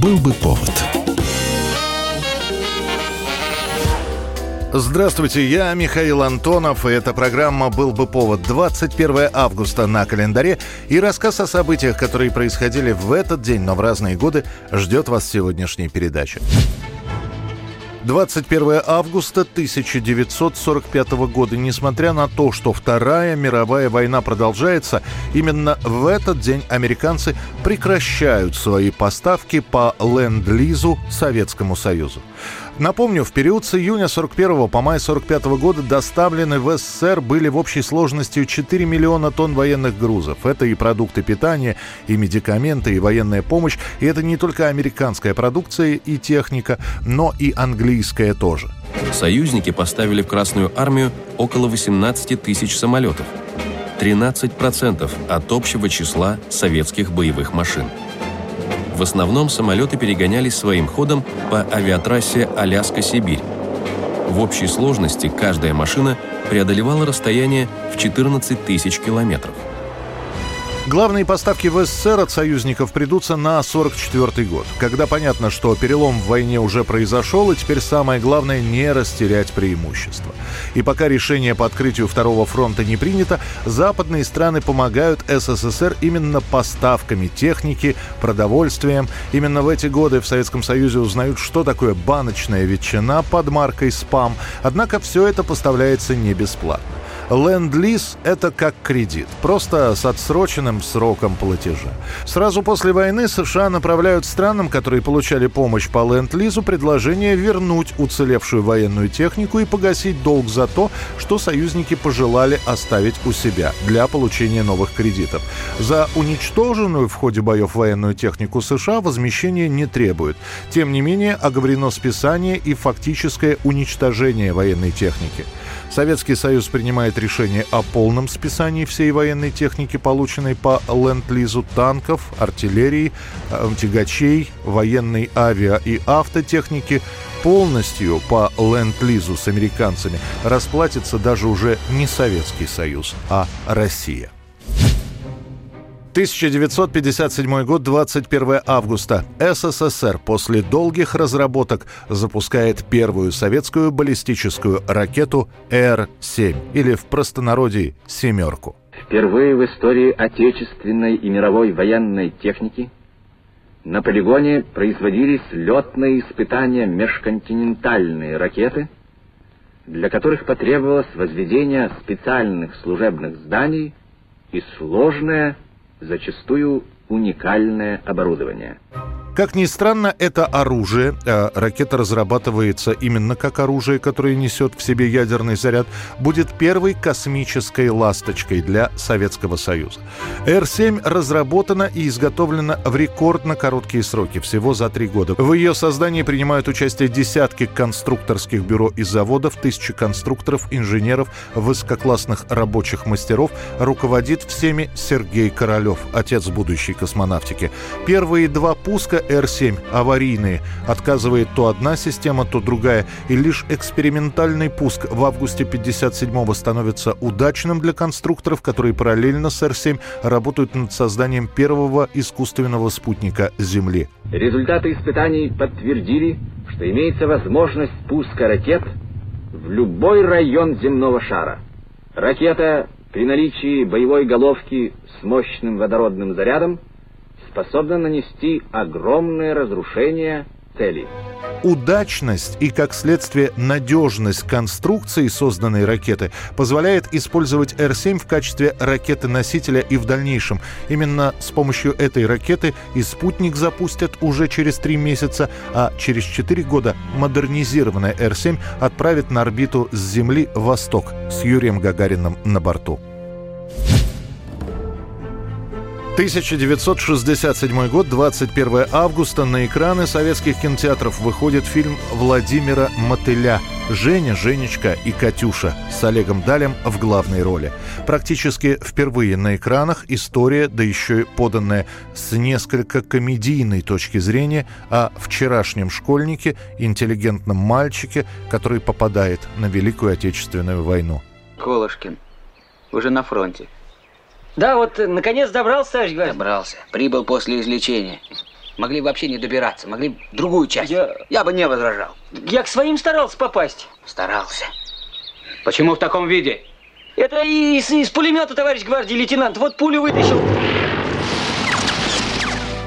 Был бы повод. Здравствуйте, я Михаил Антонов, и эта программа «Был бы повод» 21 августа на календаре, и рассказ о событиях, которые происходили в этот день, но в разные годы, ждет вас в сегодняшней передаче. 21 августа 1945 года. Несмотря на то, что Вторая мировая война продолжается, именно в этот день американцы прекращают свои поставки по ленд-лизу Советскому Союзу. Напомню, в период с июня 41 по май 45 года доставлены в СССР были в общей сложности 4 миллиона тонн военных грузов. Это и продукты питания, и медикаменты, и военная помощь. И это не только американская продукция и техника, но и английская тоже. Союзники поставили в Красную армию около 18 тысяч самолетов. 13% от общего числа советских боевых машин. В основном самолеты перегонялись своим ходом по авиатрассе Аляска-Сибирь. В общей сложности каждая машина преодолевала расстояние в 14 тысяч километров – Главные поставки в СССР от союзников придутся на 44 год, когда понятно, что перелом в войне уже произошел, и теперь самое главное не растерять преимущество. И пока решение по открытию второго фронта не принято, западные страны помогают СССР именно поставками техники, продовольствием. Именно в эти годы в Советском Союзе узнают, что такое баночная ветчина под маркой «Спам». Однако все это поставляется не бесплатно. Ленд-лиз – это как кредит, просто с отсроченным сроком платежа. Сразу после войны США направляют странам, которые получали помощь по Ленд-лизу, предложение вернуть уцелевшую военную технику и погасить долг за то, что союзники пожелали оставить у себя для получения новых кредитов. За уничтоженную в ходе боев военную технику США возмещение не требует. Тем не менее, оговорено списание и фактическое уничтожение военной техники. Советский Союз принимает решение о полном списании всей военной техники, полученной по ленд-лизу танков, артиллерии, э, тягачей, военной авиа и автотехники. Полностью по ленд-лизу с американцами расплатится даже уже не Советский Союз, а Россия. 1957 год, 21 августа. СССР после долгих разработок запускает первую советскую баллистическую ракету Р-7, или в простонародье «семерку». Впервые в истории отечественной и мировой военной техники на полигоне производились летные испытания межконтинентальные ракеты, для которых потребовалось возведение специальных служебных зданий и сложное зачастую уникальное оборудование. Как ни странно, это оружие, а ракета разрабатывается именно как оружие, которое несет в себе ядерный заряд, будет первой космической ласточкой для Советского Союза. Р-7 разработана и изготовлена в рекордно короткие сроки, всего за три года. В ее создании принимают участие десятки конструкторских бюро и заводов, тысячи конструкторов, инженеров, высококлассных рабочих мастеров. Руководит всеми Сергей Королев, отец будущей космонавтики. Первые два пуска Р-7 аварийные. Отказывает то одна система, то другая. И лишь экспериментальный пуск в августе 57-го становится удачным для конструкторов, которые параллельно с Р-7 работают над созданием первого искусственного спутника Земли. Результаты испытаний подтвердили, что имеется возможность пуска ракет в любой район земного шара. Ракета при наличии боевой головки с мощным водородным зарядом способна нанести огромное разрушение целей. Удачность и, как следствие, надежность конструкции созданной ракеты позволяет использовать Р-7 в качестве ракеты-носителя и в дальнейшем. Именно с помощью этой ракеты и спутник запустят уже через три месяца, а через четыре года модернизированная Р-7 отправит на орбиту с Земли «Восток» с Юрием Гагарином на борту. 1967 год, 21 августа. На экраны советских кинотеатров выходит фильм Владимира Мотыля «Женя, Женечка и Катюша» с Олегом Далем в главной роли. Практически впервые на экранах история, да еще и поданная с несколько комедийной точки зрения о вчерашнем школьнике, интеллигентном мальчике, который попадает на Великую Отечественную войну. Колышкин, уже на фронте. Да, вот наконец добрался, товарищ Добрался. Прибыл после излечения. Могли вообще не добираться, могли другую часть. Я... Я бы не возражал. Я к своим старался попасть. Старался. Почему в таком виде? Это из, из пулемета, товарищ гвардии лейтенант. Вот пулю вытащил.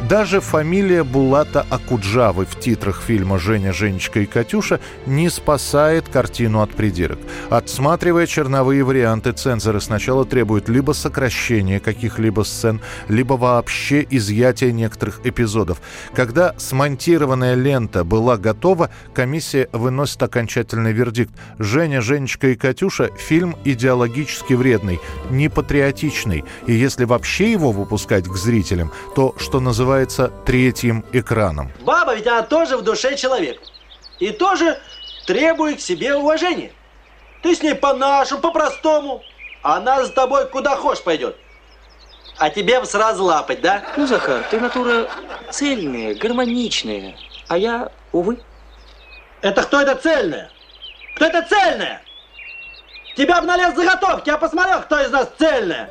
Даже фамилия Булата Акуджавы в титрах фильма «Женя, Женечка и Катюша» не спасает картину от придирок. Отсматривая черновые варианты, цензоры сначала требуют либо сокращения каких-либо сцен, либо вообще изъятия некоторых эпизодов. Когда смонтированная лента была готова, комиссия выносит окончательный вердикт. «Женя, Женечка и Катюша» — фильм идеологически вредный, непатриотичный. И если вообще его выпускать к зрителям, то, что называется называется третьим экраном. Баба ведь она тоже в душе человек. И тоже требует к себе уважения. Ты с ней по-нашему, по-простому. Она за тобой куда хочешь пойдет. А тебе сразу лапать, да? Ну, Захар, ты натура цельная, гармоничная. А я, увы. Это кто это цельная? Кто это цельная? Тебя обналез заготовки, я посмотрел, кто из нас цельная.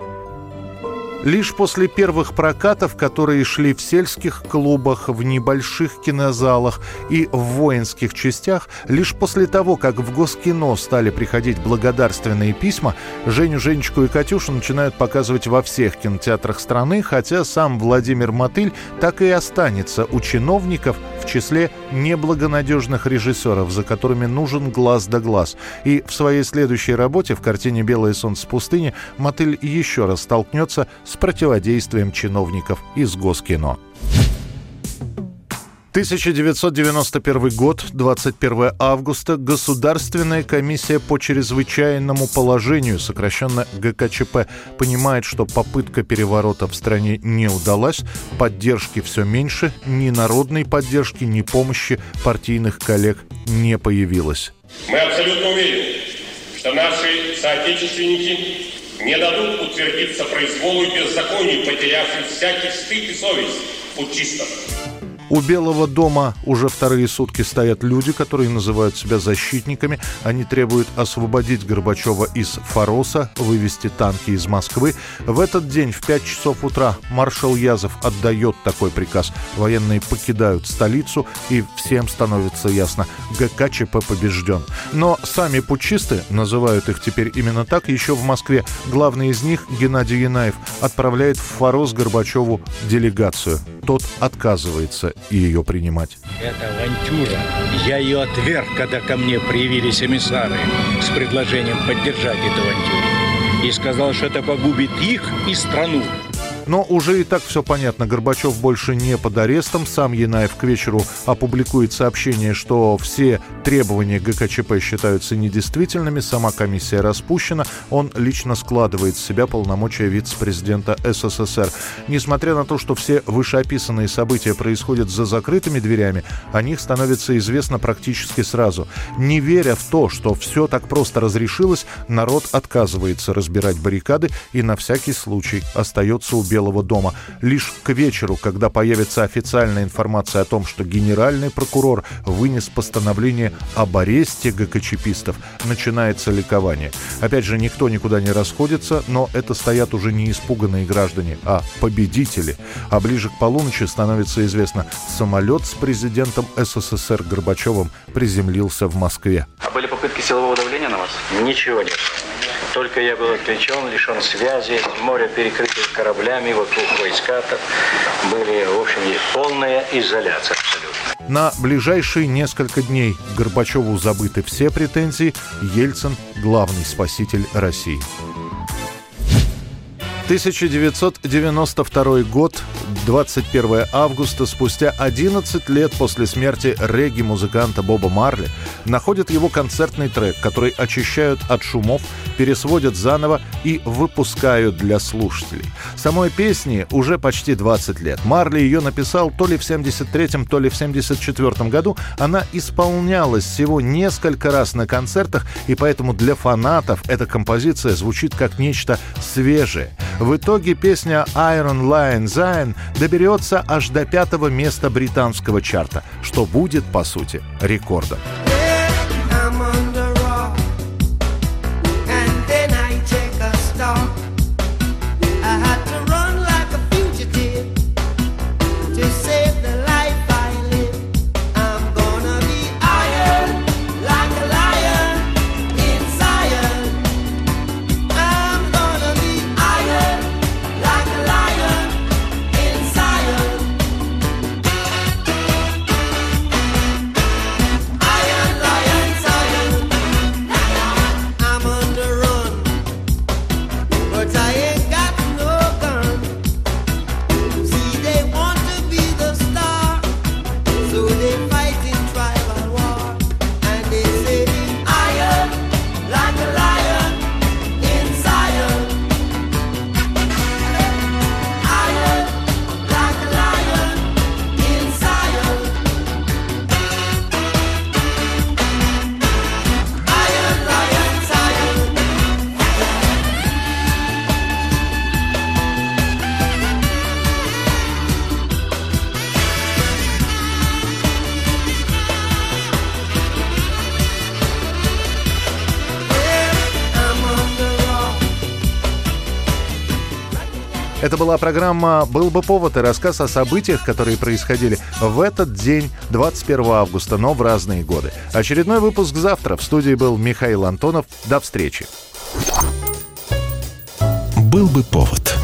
Лишь после первых прокатов, которые шли в сельских клубах, в небольших кинозалах и в воинских частях, лишь после того, как в Госкино стали приходить благодарственные письма, Женю, Женечку и Катюшу начинают показывать во всех кинотеатрах страны, хотя сам Владимир Мотыль так и останется у чиновников в числе неблагонадежных режиссеров, за которыми нужен глаз да глаз. И в своей следующей работе в картине «Белое солнце пустыни» Мотыль еще раз столкнется с противодействием чиновников из Госкино. 1991 год, 21 августа, Государственная комиссия по чрезвычайному положению, сокращенно ГКЧП, понимает, что попытка переворота в стране не удалась, поддержки все меньше, ни народной поддержки, ни помощи партийных коллег не появилось. Мы абсолютно уверены, что наши соотечественники не дадут утвердиться произволу и беззаконию, потерявшим всякий стыд и совесть путчистов. У Белого дома уже вторые сутки стоят люди, которые называют себя защитниками. Они требуют освободить Горбачева из Фароса, вывести танки из Москвы. В этот день в 5 часов утра маршал Язов отдает такой приказ. Военные покидают столицу, и всем становится ясно, ГКЧП побежден. Но сами путчисты, называют их теперь именно так, еще в Москве. Главный из них, Геннадий Янаев, отправляет в Фарос Горбачеву делегацию. Тот отказывается ее принимать. Это авантюра. Я ее отверг, когда ко мне проявились эмиссары с предложением поддержать эту авантюру. И сказал, что это погубит их и страну. Но уже и так все понятно. Горбачев больше не под арестом. Сам Янаев к вечеру опубликует сообщение, что все требования ГКЧП считаются недействительными. Сама комиссия распущена. Он лично складывает с себя полномочия вице-президента СССР. Несмотря на то, что все вышеописанные события происходят за закрытыми дверями, о них становится известно практически сразу. Не веря в то, что все так просто разрешилось, народ отказывается разбирать баррикады и на всякий случай остается у Белого дома. Лишь к вечеру, когда появится официальная информация о том, что генеральный прокурор вынес постановление об аресте ГКЧПистов, начинается ликование. Опять же, никто никуда не расходится, но это стоят уже не испуганные граждане, а победители. А ближе к полуночи становится известно, самолет с президентом СССР Горбачевым приземлился в Москве. А были попытки силового давления на вас? Ничего нет. Только я был отвлечен, лишен связи, море перекрыто кораблями, вокруг войска были, в общем, полная изоляция абсолютно. На ближайшие несколько дней Горбачеву забыты все претензии. Ельцин – главный спаситель России. 1992 год, 21 августа, спустя 11 лет после смерти регги-музыканта Боба Марли, находят его концертный трек, который очищают от шумов, пересводят заново и выпускают для слушателей. Самой песни уже почти 20 лет. Марли ее написал то ли в 73-м, то ли в 74-м году. Она исполнялась всего несколько раз на концертах, и поэтому для фанатов эта композиция звучит как нечто свежее. В итоге песня Iron Lion Zion доберется аж до пятого места британского чарта, что будет, по сути, рекордом. dying. Это была программа «Был бы повод» и рассказ о событиях, которые происходили в этот день, 21 августа, но в разные годы. Очередной выпуск завтра. В студии был Михаил Антонов. До встречи. «Был бы повод»